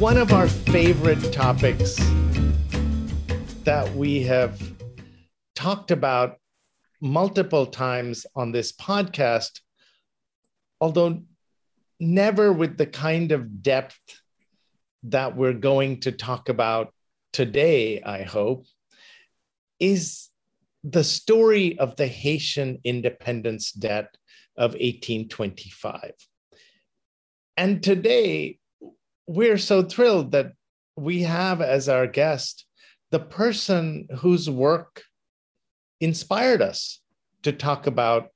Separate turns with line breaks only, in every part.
one of our favorite topics that we have talked about multiple times on this podcast, although never with the kind of depth that we're going to talk about today, I hope, is the story of the Haitian independence debt of 1825. And today, we're so thrilled that we have as our guest the person whose work inspired us to talk about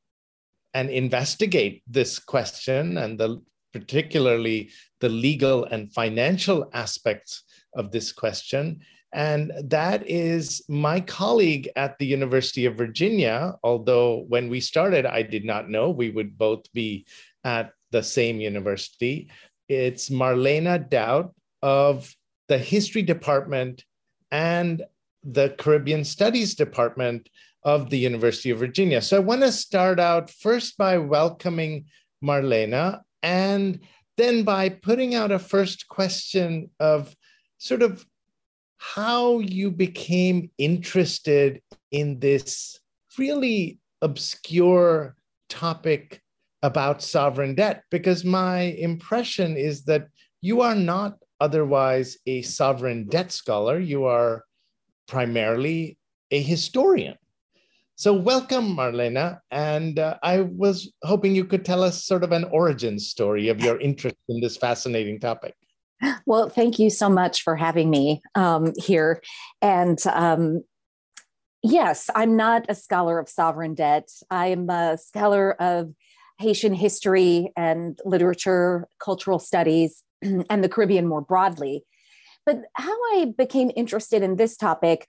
and investigate this question and the particularly the legal and financial aspects of this question and that is my colleague at the University of Virginia. Although when we started, I did not know we would both be at the same university. It's Marlena Daut of the History Department and the Caribbean Studies Department of the University of Virginia. So I want to start out first by welcoming Marlena and then by putting out a first question of sort of how you became interested in this really obscure topic about sovereign debt because my impression is that you are not otherwise a sovereign debt scholar you are primarily a historian so welcome marlena and uh, i was hoping you could tell us sort of an origin story of your interest in this fascinating topic
well, thank you so much for having me um, here. And um, yes, I'm not a scholar of sovereign debt. I'm a scholar of Haitian history and literature, cultural studies, and the Caribbean more broadly. But how I became interested in this topic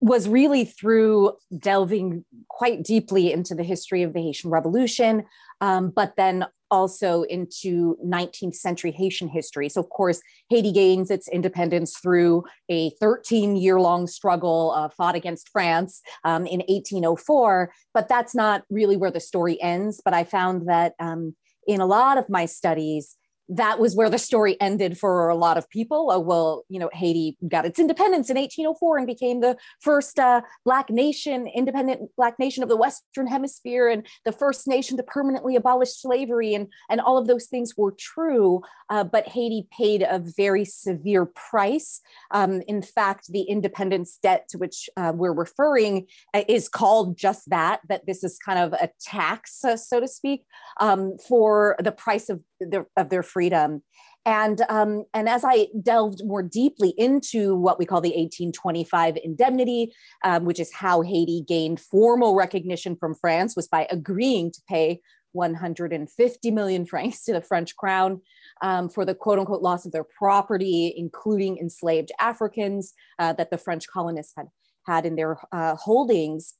was really through delving quite deeply into the history of the Haitian Revolution, um, but then also into 19th century Haitian history. So, of course, Haiti gains its independence through a 13 year long struggle uh, fought against France um, in 1804. But that's not really where the story ends. But I found that um, in a lot of my studies, that was where the story ended for a lot of people. Oh, well, you know, Haiti got its independence in 1804 and became the first uh, Black nation, independent Black nation of the Western Hemisphere, and the first nation to permanently abolish slavery. And, and all of those things were true, uh, but Haiti paid a very severe price. Um, in fact, the independence debt to which uh, we're referring uh, is called just that, that this is kind of a tax, uh, so to speak, um, for the price of their, of their freedom. And, um, and as I delved more deeply into what we call the 1825 indemnity, um, which is how Haiti gained formal recognition from France, was by agreeing to pay 150 million francs to the French crown um, for the quote unquote loss of their property, including enslaved Africans uh, that the French colonists had had in their uh, holdings.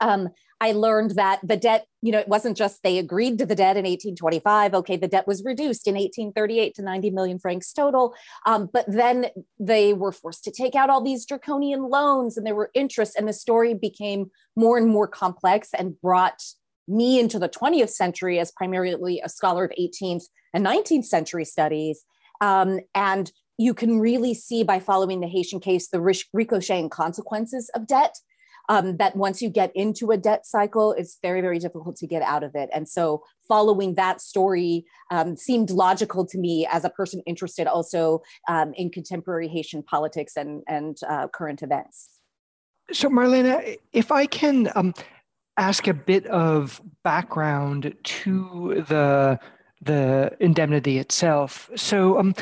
Um, I learned that the debt, you know, it wasn't just they agreed to the debt in 1825. Okay, the debt was reduced in 1838 to 90 million francs total. Um, but then they were forced to take out all these draconian loans and there were interest, and the story became more and more complex and brought me into the 20th century as primarily a scholar of 18th and 19th century studies. Um, and you can really see by following the Haitian case the ricocheting consequences of debt um, that once you get into a debt cycle, it's very, very difficult to get out of it. And so following that story um, seemed logical to me as a person interested also um, in contemporary Haitian politics and, and uh, current events.
So, Marlena, if I can um, ask a bit of background to the the indemnity itself. So, um,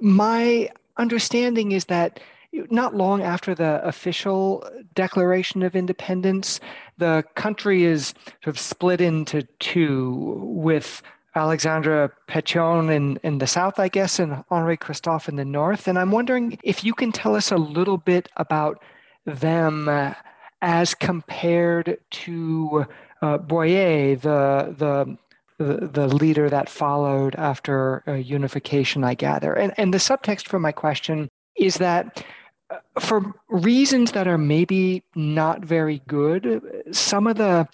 my understanding is that not long after the official Declaration of Independence, the country is sort of split into two with Alexandre Pétion in, in the south, I guess, and Henri Christophe in the north. And I'm wondering if you can tell us a little bit about them uh, as compared to uh, Boyer, the, the the, the leader that followed after uh, unification, I gather. And, and the subtext for my question is that uh, for reasons that are maybe not very good, some of the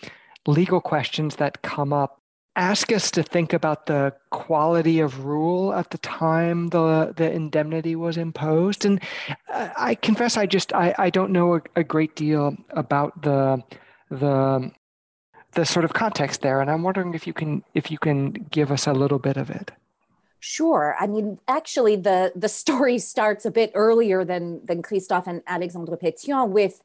legal questions that come up ask us to think about the quality of rule at the time the the indemnity was imposed. And I confess, I just I, I don't know a, a great deal about the the the sort of context there, and I'm wondering if you can if you can give us a little bit of it.
Sure. I mean, actually, the the story starts a bit earlier than than Christophe and Alexandre Pétion with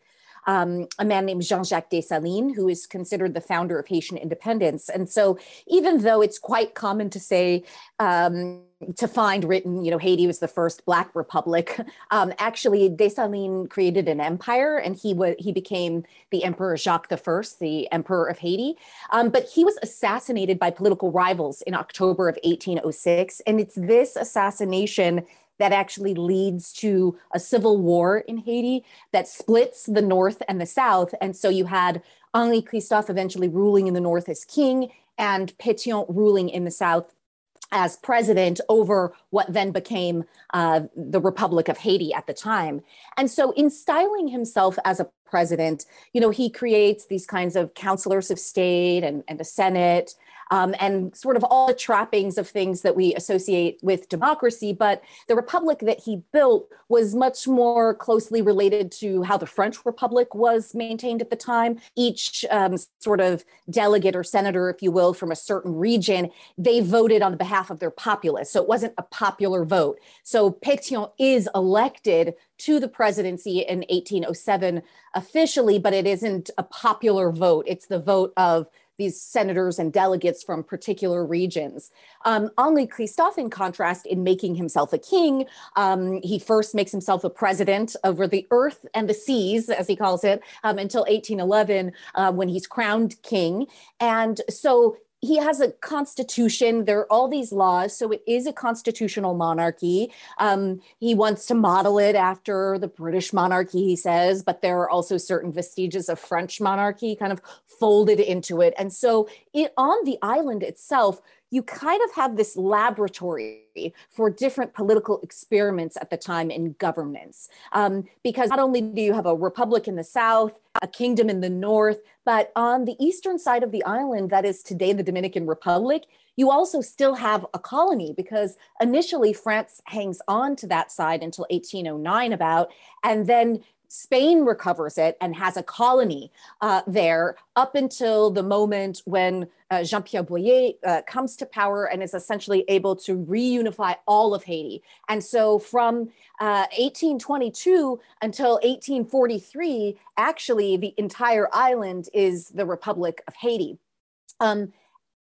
um, a man named Jean Jacques Dessalines, who is considered the founder of Haitian independence. And so, even though it's quite common to say, um, to find written, you know, Haiti was the first Black republic. Um, actually, Dessalines created an empire, and he was he became the Emperor Jacques I, the Emperor of Haiti. Um, but he was assassinated by political rivals in October of 1806, and it's this assassination that actually leads to a civil war in Haiti that splits the North and the South. And so you had Henri Christophe eventually ruling in the North as king and Pétion ruling in the South as president over what then became uh, the Republic of Haiti at the time. And so, in styling himself as a president, you know, he creates these kinds of counselors of state and, and a Senate um, and sort of all the trappings of things that we associate with democracy. But the republic that he built was much more closely related to how the French Republic was maintained at the time. Each um, sort of delegate or senator, if you will, from a certain region, they voted on behalf of their populace. So it wasn't a popular vote. So Pétion is elected to the presidency in 1807 officially, but it isn't a popular vote. It's the vote of these senators and delegates from particular regions. Um, Henri Christophe, in contrast, in making himself a king, um, he first makes himself a president over the earth and the seas, as he calls it, um, until 1811 uh, when he's crowned king. And so he has a constitution. There are all these laws, so it is a constitutional monarchy. Um, he wants to model it after the British monarchy, he says, but there are also certain vestiges of French monarchy kind of folded into it. And so, it, on the island itself, you kind of have this laboratory for different political experiments at the time in governments. Um, because not only do you have a republic in the south, a kingdom in the north, but on the eastern side of the island, that is today the Dominican Republic, you also still have a colony because initially France hangs on to that side until 1809 about, and then Spain recovers it and has a colony uh, there up until the moment when uh, Jean Pierre Boyer uh, comes to power and is essentially able to reunify all of Haiti. And so from 1822 uh, until 1843, actually, the entire island is the Republic of Haiti. Um,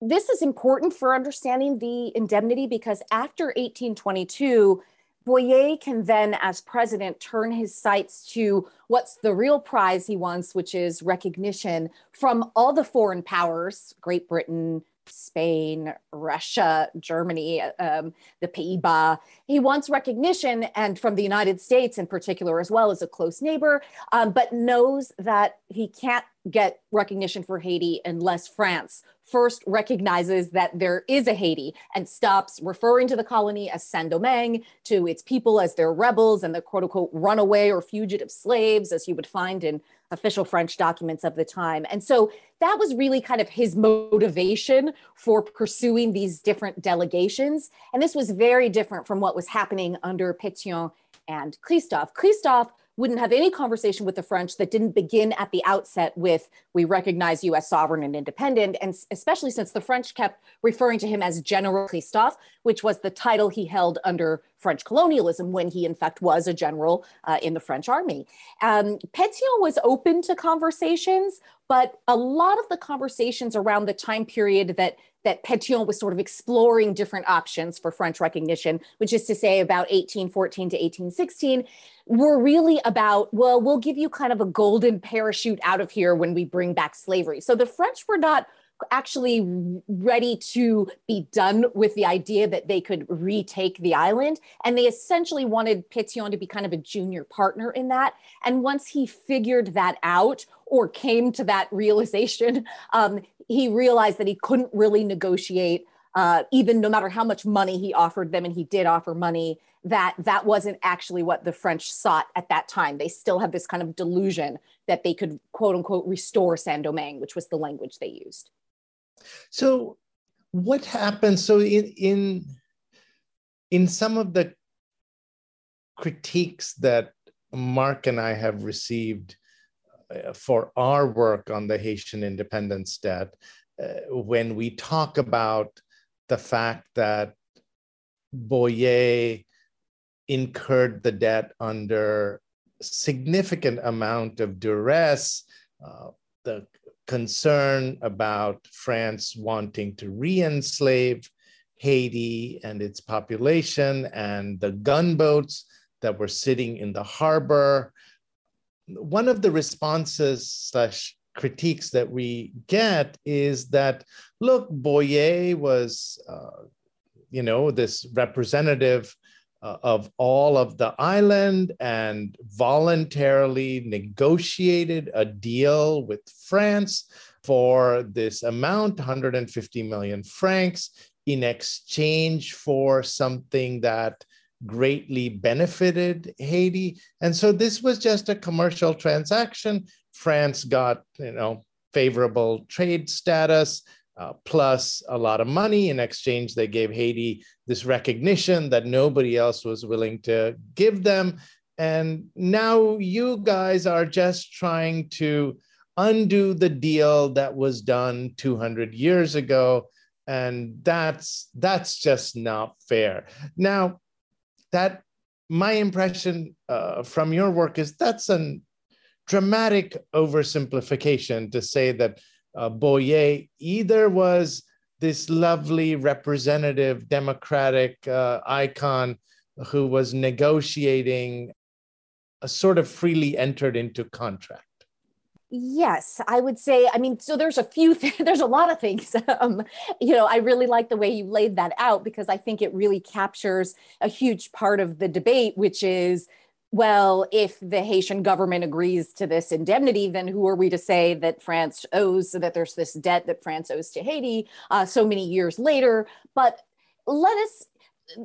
this is important for understanding the indemnity because after 1822, Boyer can then, as president, turn his sights to what's the real prize he wants, which is recognition from all the foreign powers Great Britain, Spain, Russia, Germany, um, the Pays-Bas. He wants recognition, and from the United States in particular, as well as a close neighbor, um, but knows that he can't get recognition for Haiti unless France first recognizes that there is a Haiti and stops referring to the colony as Saint Domingue, to its people as their rebels and the quote unquote runaway or fugitive slaves, as you would find in official French documents of the time. And so that was really kind of his motivation for pursuing these different delegations. And this was very different from what was happening under Pétion and Christophe. Christophe wouldn't have any conversation with the French that didn't begin at the outset with, we recognize you as sovereign and independent. And especially since the French kept referring to him as General Christophe, which was the title he held under French colonialism when he, in fact, was a general uh, in the French army. Um, Pétion was open to conversations, but a lot of the conversations around the time period that that Pétion was sort of exploring different options for French recognition, which is to say about 1814 to 1816, were really about, well, we'll give you kind of a golden parachute out of here when we bring back slavery. So the French were not actually ready to be done with the idea that they could retake the island. And they essentially wanted Pétion to be kind of a junior partner in that. And once he figured that out or came to that realization, um, he realized that he couldn't really negotiate uh, even no matter how much money he offered them and he did offer money that that wasn't actually what the french sought at that time they still have this kind of delusion that they could quote unquote restore saint domingue which was the language they used
so what happens? So in in in some of the critiques that Mark and I have received uh, for our work on the Haitian independence debt, uh, when we talk about the fact that Boyer incurred the debt under significant amount of duress, uh, the concern about France wanting to re-enslave Haiti and its population and the gunboats that were sitting in the harbor. One of the responses slash critiques that we get is that, look, Boyer was, uh, you know, this representative uh, of all of the island and voluntarily negotiated a deal with France for this amount 150 million francs in exchange for something that greatly benefited Haiti. And so this was just a commercial transaction. France got, you know, favorable trade status. Uh, plus a lot of money. In exchange, they gave Haiti this recognition that nobody else was willing to give them. And now you guys are just trying to undo the deal that was done 200 years ago. And that's that's just not fair. Now, that my impression uh, from your work is that's a dramatic oversimplification to say that uh, Boyer either was this lovely representative democratic uh, icon who was negotiating a sort of freely entered into contract
Yes, I would say. I mean, so there's a few, th- there's a lot of things. Um, you know, I really like the way you laid that out because I think it really captures a huge part of the debate, which is well, if the Haitian government agrees to this indemnity, then who are we to say that France owes, that there's this debt that France owes to Haiti uh, so many years later? But let us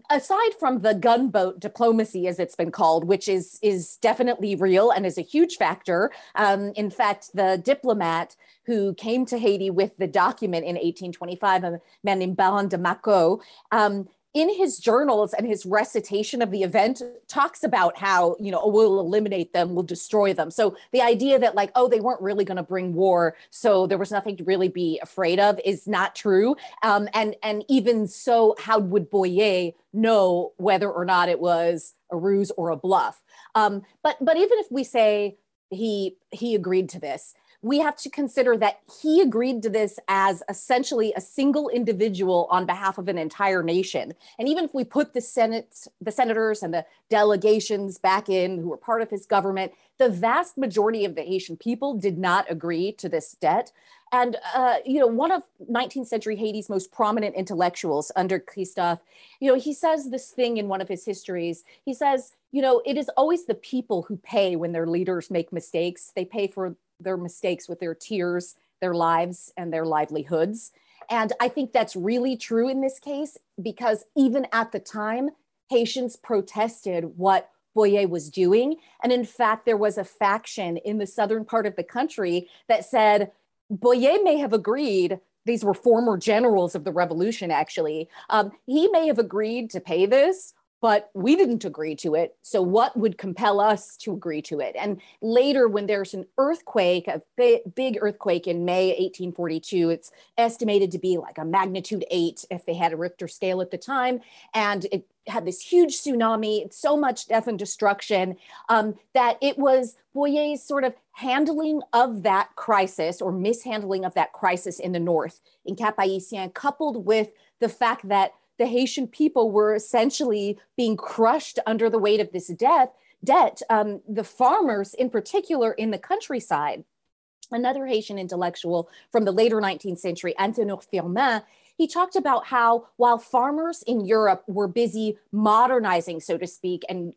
aside from the gunboat diplomacy as it's been called which is is definitely real and is a huge factor um, in fact the diplomat who came to haiti with the document in 1825 a man named baron de Mackau, um, in his journals and his recitation of the event talks about how you know oh, we'll eliminate them we'll destroy them. So the idea that like oh they weren't really going to bring war so there was nothing to really be afraid of is not true. Um, and and even so how would boyer know whether or not it was a ruse or a bluff? Um, but but even if we say he he agreed to this we have to consider that he agreed to this as essentially a single individual on behalf of an entire nation. And even if we put the Senate, the senators and the delegations back in who were part of his government, the vast majority of the Haitian people did not agree to this debt. And uh, you know, one of 19th century Haiti's most prominent intellectuals under Christophe, you know, he says this thing in one of his histories. He says, you know, it is always the people who pay when their leaders make mistakes. They pay for their mistakes with their tears, their lives, and their livelihoods. And I think that's really true in this case because even at the time, Haitians protested what Boyer was doing. And in fact, there was a faction in the southern part of the country that said Boyer may have agreed. These were former generals of the revolution, actually. Um, he may have agreed to pay this, but we didn't agree to it. So, what would compel us to agree to it? And later, when there's an earthquake, a big earthquake in May 1842, it's estimated to be like a magnitude eight if they had a Richter scale at the time. And it had this huge tsunami, so much death and destruction um, that it was Boyer's sort of handling of that crisis or mishandling of that crisis in the north in Cap Haïtien, coupled with the fact that the Haitian people were essentially being crushed under the weight of this debt. Debt. Um, the farmers, in particular, in the countryside. Another Haitian intellectual from the later 19th century, Anténor Firmin, he talked about how while farmers in Europe were busy modernizing, so to speak, and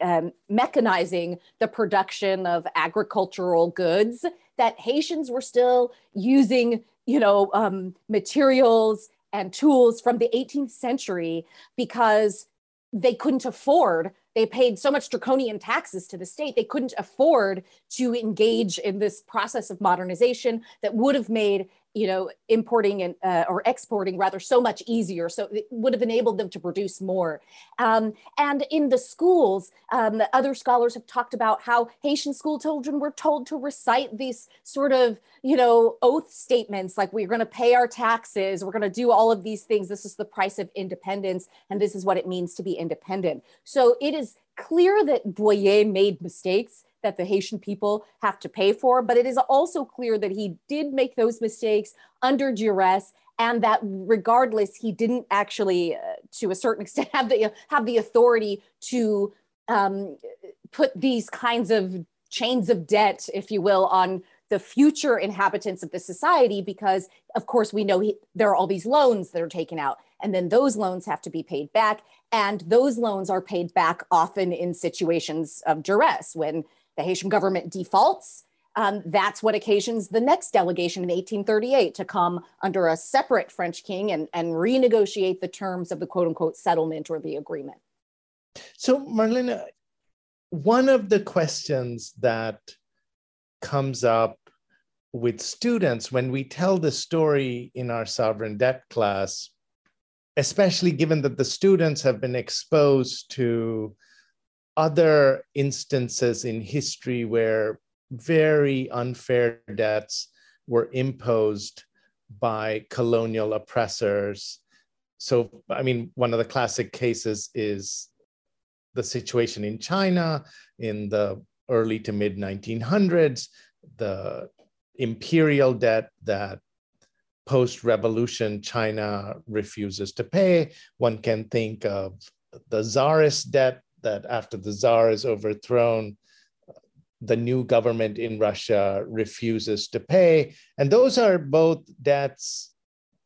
um, mechanizing the production of agricultural goods, that Haitians were still using, you know, um, materials and tools from the 18th century because they couldn't afford they paid so much draconian taxes to the state they couldn't afford to engage in this process of modernization that would have made you know, importing and uh, or exporting rather so much easier. So it would have enabled them to produce more. Um, and in the schools, um, other scholars have talked about how Haitian school children were told to recite these sort of, you know, oath statements like we're going to pay our taxes, we're going to do all of these things. This is the price of independence, and this is what it means to be independent. So it is clear that Boyer made mistakes that the Haitian people have to pay for, but it is also clear that he did make those mistakes under duress and that regardless he didn't actually uh, to a certain extent have the have the authority to um, put these kinds of chains of debt if you will on the future inhabitants of the society because of course we know he, there are all these loans that are taken out and then those loans have to be paid back and those loans are paid back often in situations of duress when the Haitian government defaults. Um, that's what occasions the next delegation in 1838 to come under a separate French king and, and renegotiate the terms of the quote unquote settlement or the agreement.
So, Marlena, one of the questions that comes up with students when we tell the story in our sovereign debt class, especially given that the students have been exposed to other instances in history where very unfair debts were imposed by colonial oppressors. So, I mean, one of the classic cases is the situation in China in the early to mid 1900s, the imperial debt that post revolution China refuses to pay. One can think of the czarist debt that after the czar is overthrown, the new government in Russia refuses to pay. And those are both debts,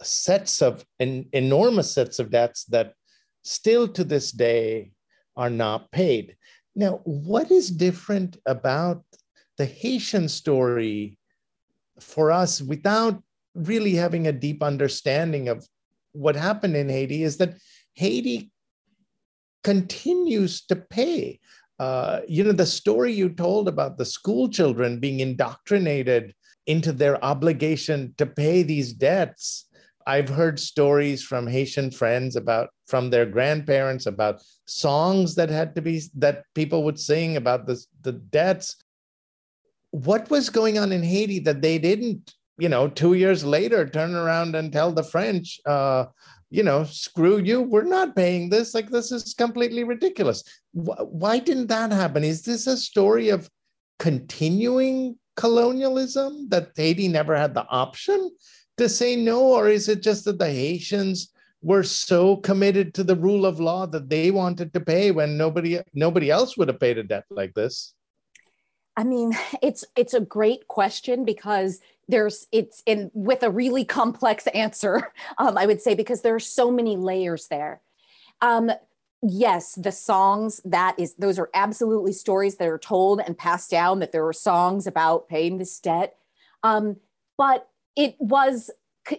sets of en- enormous sets of debts that still to this day are not paid. Now, what is different about the Haitian story for us without really having a deep understanding of what happened in Haiti is that Haiti continues to pay. Uh, you know, the story you told about the school children being indoctrinated into their obligation to pay these debts. I've heard stories from Haitian friends about from their grandparents about songs that had to be that people would sing about the, the debts. What was going on in Haiti that they didn't, you know, two years later turn around and tell the French, uh, you know, screw you, we're not paying this. Like, this is completely ridiculous. Why didn't that happen? Is this a story of continuing colonialism that Haiti never had the option to say no? Or is it just that the Haitians were so committed to the rule of law that they wanted to pay when nobody nobody else would have paid a debt like this?
I mean, it's it's a great question because there's it's in with a really complex answer um, i would say because there are so many layers there. Um, yes the songs that is those are absolutely stories that are told and passed down that there were songs about paying this debt. Um, but it was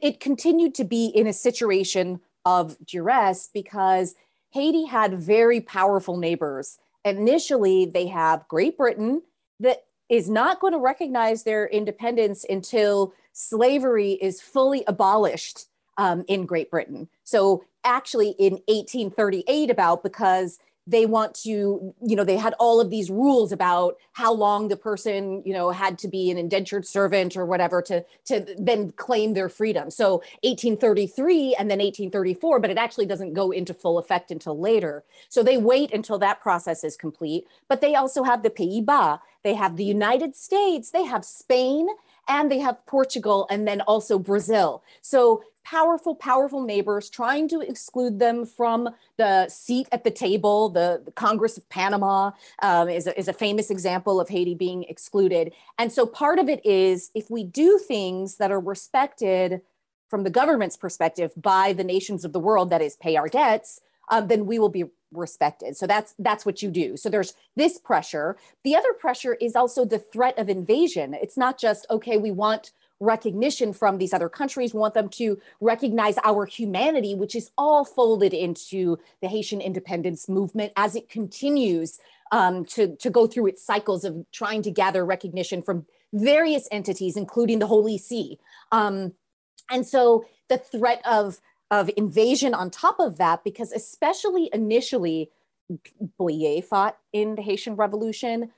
it continued to be in a situation of duress because haiti had very powerful neighbors. Initially they have great britain that is not going to recognize their independence until slavery is fully abolished um, in Great Britain. So, actually, in 1838, about because they want to you know they had all of these rules about how long the person you know had to be an indentured servant or whatever to to then claim their freedom. So 1833 and then 1834 but it actually doesn't go into full effect until later. So they wait until that process is complete but they also have the pays-bas. They have the united states they have spain and they have Portugal and then also Brazil. So powerful, powerful neighbors trying to exclude them from the seat at the table. The, the Congress of Panama um, is, a, is a famous example of Haiti being excluded. And so part of it is if we do things that are respected from the government's perspective by the nations of the world, that is, pay our debts, um, then we will be respected. So that's that's what you do. So there's this pressure. The other pressure is also the threat of invasion. It's not just okay, we want recognition from these other countries. We want them to recognize our humanity, which is all folded into the Haitian independence movement as it continues um, to, to go through its cycles of trying to gather recognition from various entities, including the Holy See. Um, And so the threat of, of invasion on top of that, because especially initially, Boyer fought in the Haitian Revolution.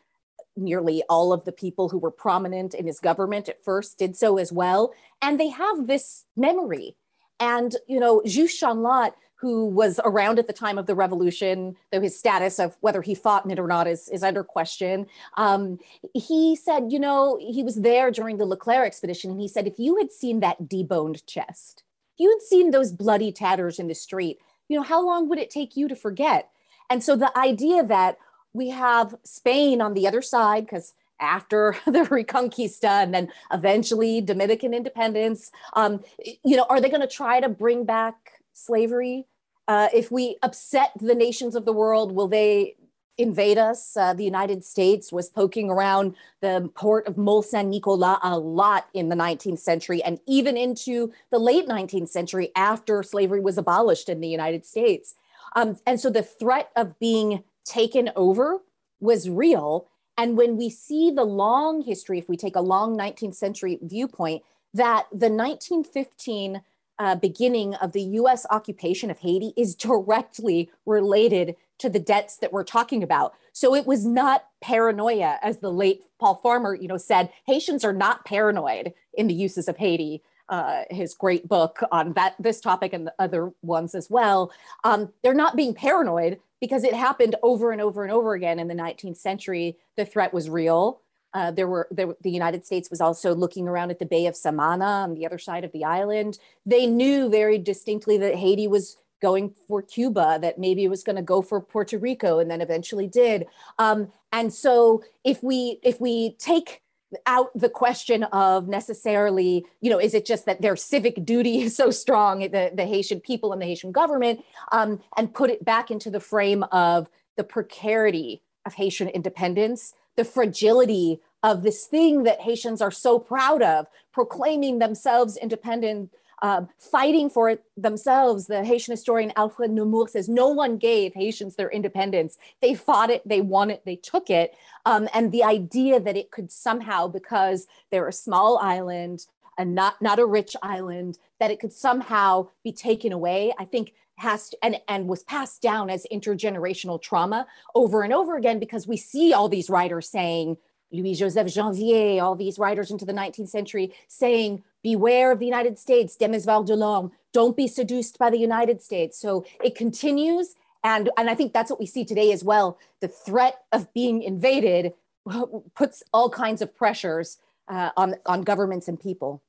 Nearly all of the people who were prominent in his government at first did so as well. And they have this memory. And, you know, Juste Chanlatte, who was around at the time of the revolution, though his status of whether he fought in it or not is, is under question. Um, he said, you know, he was there during the Leclerc expedition, and he said, if you had seen that deboned chest, you had seen those bloody tatters in the street, you know, how long would it take you to forget? And so the idea that we have Spain on the other side, because after the Reconquista and then eventually Dominican independence, um, you know, are they going to try to bring back slavery? Uh, if we upset the nations of the world, will they invade us? Uh, the United States was poking around the port of Môle Saint Nicolas a lot in the 19th century and even into the late 19th century after slavery was abolished in the United States. Um, and so the threat of being taken over was real. And when we see the long history, if we take a long 19th century viewpoint, that the 1915 uh, beginning of the US occupation of Haiti is directly related to the debts that we're talking about. So it was not paranoia, as the late Paul Farmer, you know, said. Haitians are not paranoid in the uses of Haiti uh, his great book on that this topic and the other ones as well. Um, they're not being paranoid because it happened over and over and over again in the 19th century. The threat was real. Uh, there were there, the United States was also looking around at the Bay of Samana on the other side of the island. They knew very distinctly that Haiti was going for Cuba, that maybe it was going to go for Puerto Rico, and then eventually did. Um, and so, if we if we take out the question of necessarily, you know, is it just that their civic duty is so strong, the, the Haitian people and the Haitian government, um, and put it back into the frame of the precarity of Haitian independence, the fragility of this thing that Haitians are so proud of, proclaiming themselves independent um, fighting for it themselves. The Haitian historian Alfred Nemours says no one gave Haitians their independence. They fought it, they won it, they took it. Um, and the idea that it could somehow, because they're a small island and not, not a rich island, that it could somehow be taken away, I think has to, and, and was passed down as intergenerational trauma over and over again because we see all these writers saying, Louis Joseph Janvier, all these writers into the 19th century saying, beware of the United States, Demesvar Delorme, don't be seduced by the United States. So it continues. And, and I think that's what we see today as well. The threat of being invaded puts all kinds of pressures uh, on, on governments and people.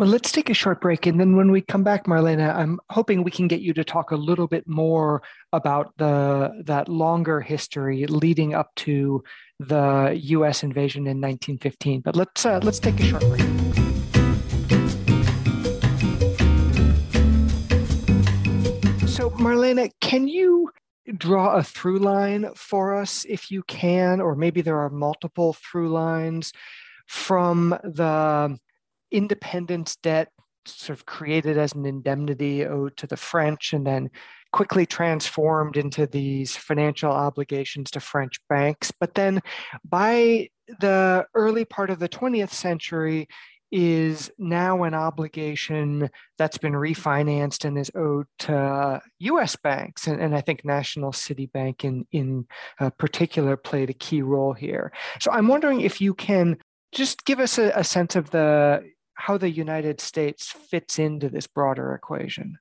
Well, let's take a short break. And then when we come back, Marlena, I'm hoping we can get you to talk a little bit more about the that longer history leading up to the US invasion in 1915. But let's uh, let's take a short break. So, Marlena, can you draw a through line for us if you can, or maybe there are multiple through lines from the independence debt sort of created as an indemnity owed to the French and then quickly transformed into these financial obligations to French banks. But then by the early part of the 20th century, is now an obligation that's been refinanced and is owed to U.S. banks, and, and I think National City Bank in in uh, particular played a key role here. So I'm wondering if you can just give us a, a sense of the how the United States fits into this broader equation.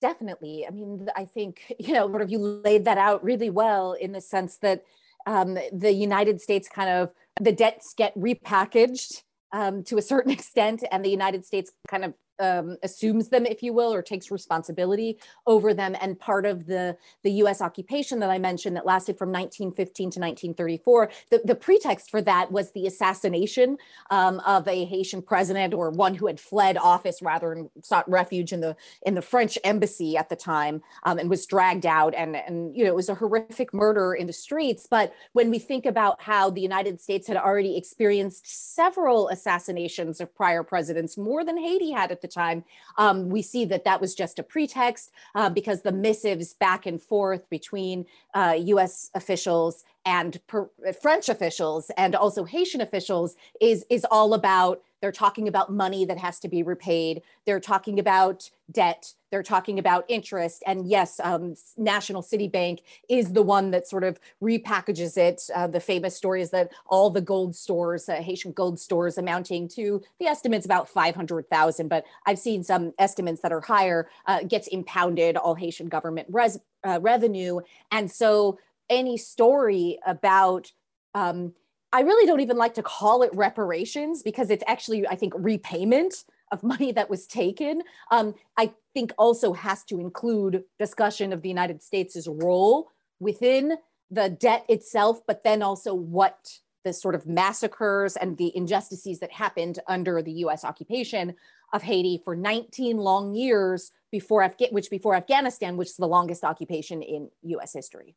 Definitely. I mean, I think, you know, sort of you laid that out really well in the sense that um, the United States kind of, the debts get repackaged um, to a certain extent, and the United States kind of um, assumes them, if you will, or takes responsibility over them. And part of the, the US occupation that I mentioned that lasted from 1915 to 1934, the, the pretext for that was the assassination um, of a Haitian president or one who had fled office rather and sought refuge in the in the French embassy at the time um, and was dragged out. And, and, you know, it was a horrific murder in the streets. But when we think about how the United States had already experienced several assassinations of prior presidents, more than Haiti had at the the time, um, we see that that was just a pretext uh, because the missives back and forth between uh, US officials and per- French officials and also Haitian officials is, is all about They're talking about money that has to be repaid. They're talking about debt. They're talking about interest. And yes, um, National City Bank is the one that sort of repackages it. Uh, the famous story is that all the gold stores, uh, Haitian gold stores, amounting to the estimates about 500,000, but I've seen some estimates that are higher, uh, gets impounded all Haitian government res- uh, revenue. And so any story about um, I really don't even like to call it reparations because it's actually, I think, repayment of money that was taken. Um, I think also has to include discussion of the United States' role within the debt itself, but then also what the sort of massacres and the injustices that happened under the US occupation of Haiti for 19 long years before which before Afghanistan, which is the longest occupation in US history.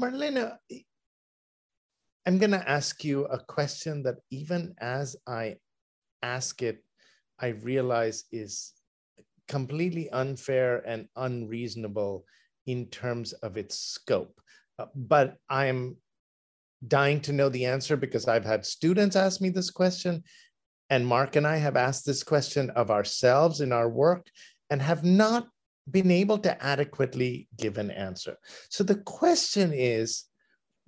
Marlena, I'm going to ask you a question that even as I ask it, I realize is completely unfair and unreasonable in terms of its scope. Uh, but I'm dying to know the answer because I've had students ask me this question, and Mark and I have asked this question of ourselves in our work and have not been able to adequately give an answer. So the question is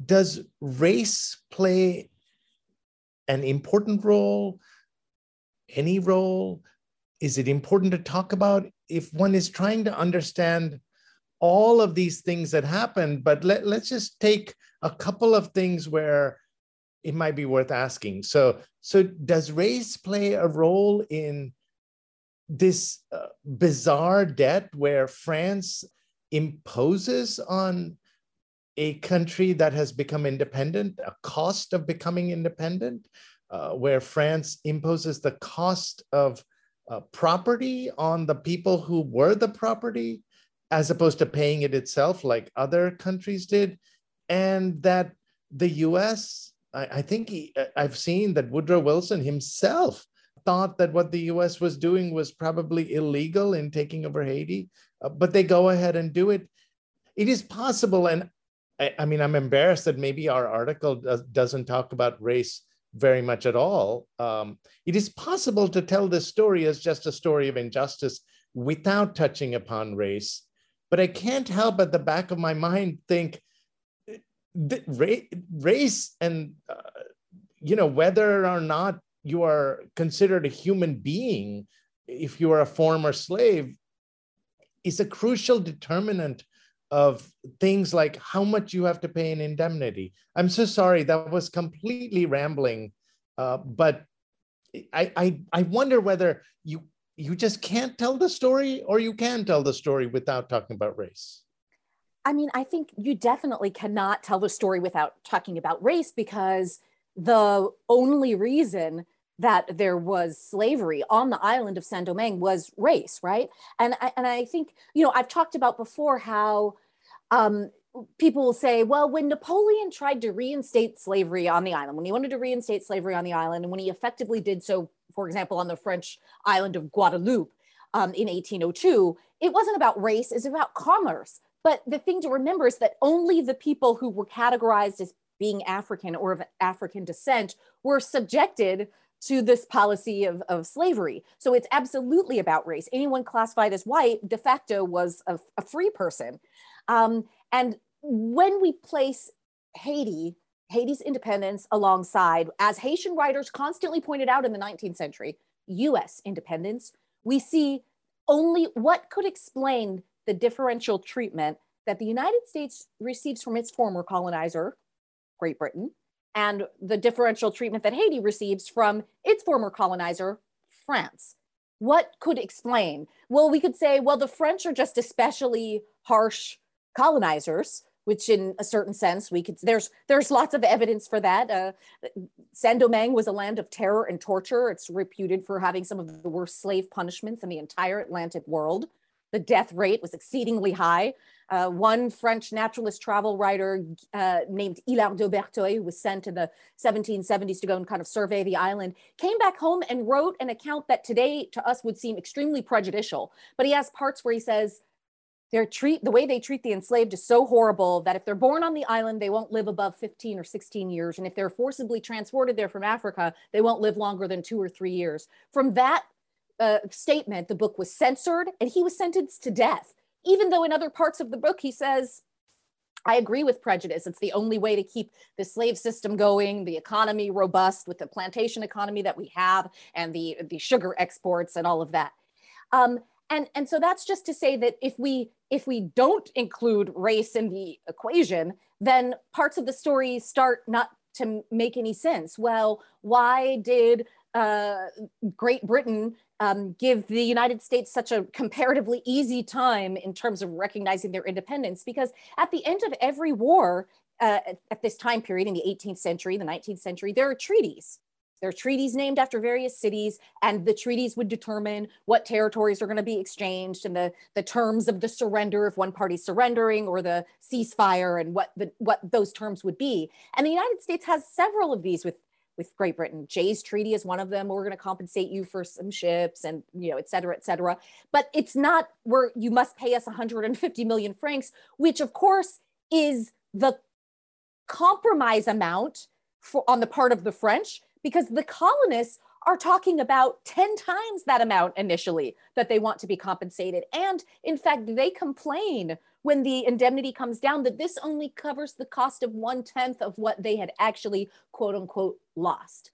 does race play an important role? Any role? Is it important to talk about if one is trying to understand all of these things that happen? But let, let's just take a couple of things where it might be worth asking. So, so does race play a role in this uh, bizarre debt where France imposes on a country that has become independent, a cost of becoming independent, uh, where France imposes the cost of uh, property on the people who were the property, as opposed to paying it itself like other countries did. And that the US, I, I think he, I've seen that Woodrow Wilson himself thought that what the US was doing was probably illegal in taking over Haiti, uh, but they go ahead and do it. It is possible, and I, I mean, I'm embarrassed that maybe our article does, doesn't talk about race very much at all. Um, it is possible to tell this story as just a story of injustice without touching upon race. But I can't help at the back of my mind think that race and, uh, you know, whether or not you are considered a human being, if you are a former slave, is a crucial determinant of things like how much you have to pay in indemnity. I'm so sorry, that was completely rambling, uh, but I, I, I wonder whether you, you just can't tell the story or you can tell the story without talking about race.
I mean, I think you definitely cannot tell the story without talking about race because the only reason that there was slavery on the island of Saint Domingue was race, right? And I, and I think you know I've talked about before how um, people will say, well, when Napoleon tried to reinstate slavery on the island, when he wanted to reinstate slavery on the island, and when he effectively did so, for example, on the French island of Guadeloupe um, in 1802, it wasn't about race, it's about commerce. But the thing to remember is that only the people who were categorized as being African or of African descent were subjected to this policy of, of slavery. So it's absolutely about race. Anyone classified as white de facto was a, a free person. Um, and when we place Haiti, Haiti's independence alongside, as Haitian writers constantly pointed out in the 19th century, US independence, we see only what could explain the differential treatment that the United States receives from its former colonizer, Great Britain, and the differential treatment that Haiti receives from its former colonizer, France. What could explain? Well, we could say, well, the French are just especially harsh colonizers which in a certain sense we could there's there's lots of evidence for that uh, saint-domingue was a land of terror and torture it's reputed for having some of the worst slave punishments in the entire atlantic world the death rate was exceedingly high. Uh, one french naturalist travel writer uh, named Hilaire de who was sent in the 1770s to go and kind of survey the island came back home and wrote an account that today to us would seem extremely prejudicial. But he has parts where he says their treat the way they treat the enslaved is so horrible that if they're born on the island they won't live above 15 or 16 years. And if they're forcibly transported there from africa they won't live longer than two or three years. From that uh, statement the book was censored and he was sentenced to death even though in other parts of the book he says I agree with prejudice. It's the only way to keep the slave system going, the economy robust with the plantation economy that we have, and the, the sugar exports and all of that. Um, and and so that's just to say that if we if we don't include race in the equation then parts of the story start not to make any sense well why did uh, great britain um, give the united states such a comparatively easy time in terms of recognizing their independence because at the end of every war uh, at this time period in the 18th century the 19th century there are treaties there are treaties named after various cities, and the treaties would determine what territories are going to be exchanged and the, the terms of the surrender if one party's surrendering or the ceasefire and what the, what those terms would be. And the United States has several of these with with Great Britain. Jay's Treaty is one of them. We're going to compensate you for some ships and, you know, et cetera, et cetera. But it's not where you must pay us 150 million francs, which of course is the compromise amount for, on the part of the French because the colonists are talking about 10 times that amount initially that they want to be compensated. And in fact, they complain when the indemnity comes down that this only covers the cost of one tenth of what they had actually, quote unquote, lost.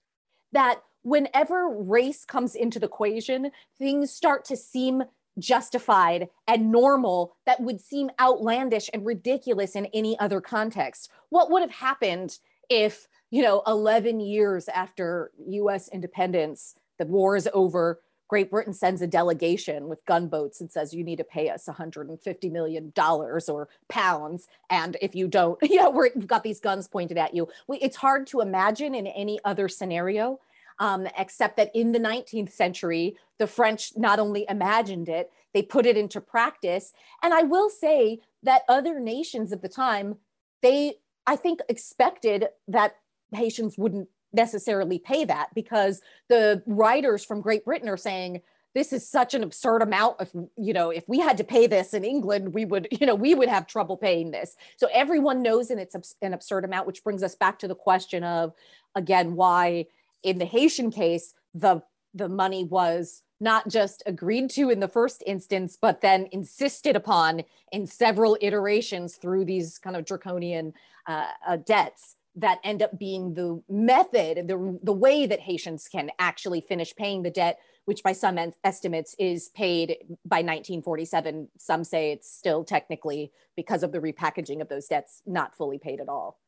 That whenever race comes into the equation, things start to seem justified and normal that would seem outlandish and ridiculous in any other context. What would have happened if you know, 11 years after US independence, the war is over. Great Britain sends a delegation with gunboats and says, you need to pay us $150 million or pounds. And if you don't, yeah, we've got these guns pointed at you. We, it's hard to imagine in any other scenario, um, except that in the 19th century, the French not only imagined it, they put it into practice. And I will say that other nations of the time, they, I think, expected that Haitians wouldn't necessarily pay that because the writers from Great Britain are saying this is such an absurd amount of you know if we had to pay this in England we would you know we would have trouble paying this. So everyone knows and it's an absurd amount which brings us back to the question of again why in the Haitian case the the money was not just agreed to in the first instance but then insisted upon in several iterations through these kind of draconian uh, uh, debts that end up being the method, the, the way that Haitians can actually finish paying the debt, which by some estimates is paid by 1947. Some say it's still technically, because of the repackaging of those debts, not fully paid at all.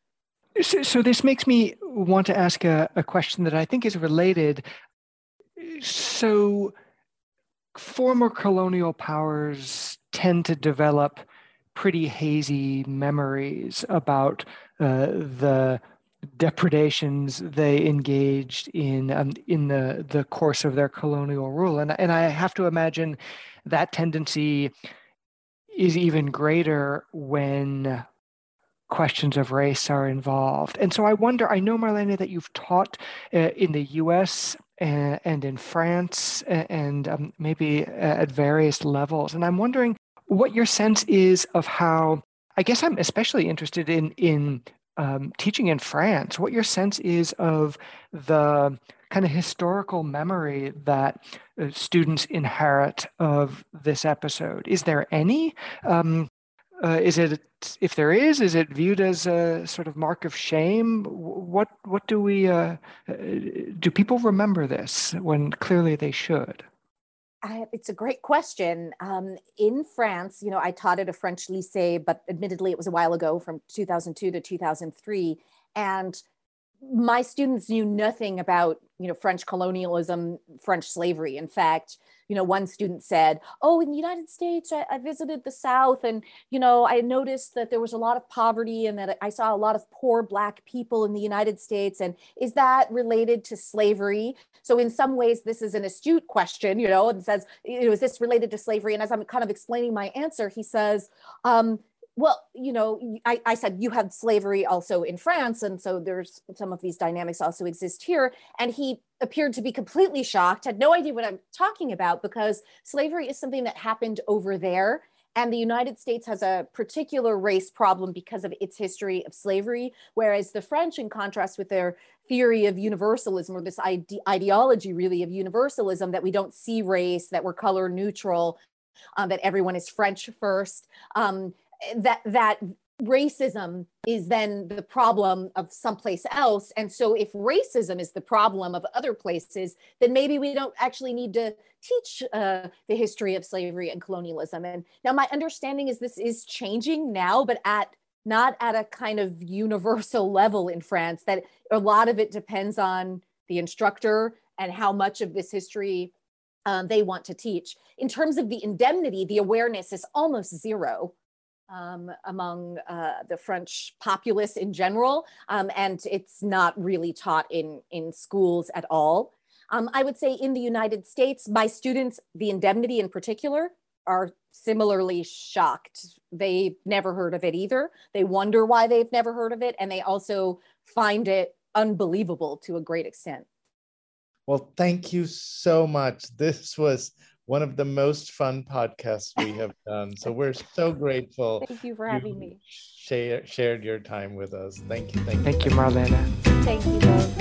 So, so this makes me want to ask a, a question that I think is related. So, former colonial powers tend to develop pretty hazy memories about uh, the depredations they engaged in um, in the the course of their colonial rule. And and I have to imagine that tendency is even greater when questions of race are involved. And so I wonder I know Marlene that you've taught uh, in the US and, and in France and um, maybe at various levels. And I'm wondering what your sense is of how I guess I'm especially interested in in um, teaching in France. What your sense is of the kind of historical memory that uh, students inherit of this episode. Is there any? Um, uh, is it if there is? Is it viewed as a sort of mark of shame? What what do we uh, uh do? People remember this when clearly they should.
I, it's a great question. Um, in France, you know, I taught at a French lycée, but admittedly, it was a while ago, from 2002 to 2003, and my students knew nothing about you know french colonialism french slavery in fact you know one student said oh in the united states I, I, visited the south and you know i noticed that there was a lot of poverty and that i saw a lot of poor black people in the united states and is that related to slavery? So in some ways this is an astute question you know and says you know is this related to slavery? And as i'm kind of explaining my answer he says um, well, you know, I, I, said you had slavery also in France, and so there's some of these dynamics also exist here. And he appeared to be completely shocked, had no idea what I'm talking about because slavery is something that happened over there. And the United States has a particular race problem because of its history of slavery, whereas the French, in contrast with their theory of universalism or this ide- ideology really of universalism that we don't see race, that we're color neutral, um, that everyone is French first, um, that that racism is then the problem of someplace else. And so, if racism is the problem of other places, then maybe we don't actually need to teach uh, the history of slavery and colonialism. And now, my understanding is this is changing now, but at not at a kind of universal level in France, that a lot of it depends on the instructor and how much of this history um, they want to teach. In terms of the indemnity, the awareness is almost zero um, among uh, the French populace in general, um, and it's not really taught in, in schools at all. Um, I would say in the United States, my students, the indemnity in particular, are similarly shocked. They've never heard of it either. They wonder why they've never heard of it, and they also find it unbelievable to a great extent.
Well, thank you so much. This was one of the most fun podcasts we have done. So we're so grateful.
Thank you for having me.
Share, shared your time with us. Thank you. Thank you.
Thank you, Marlena.
Thank you.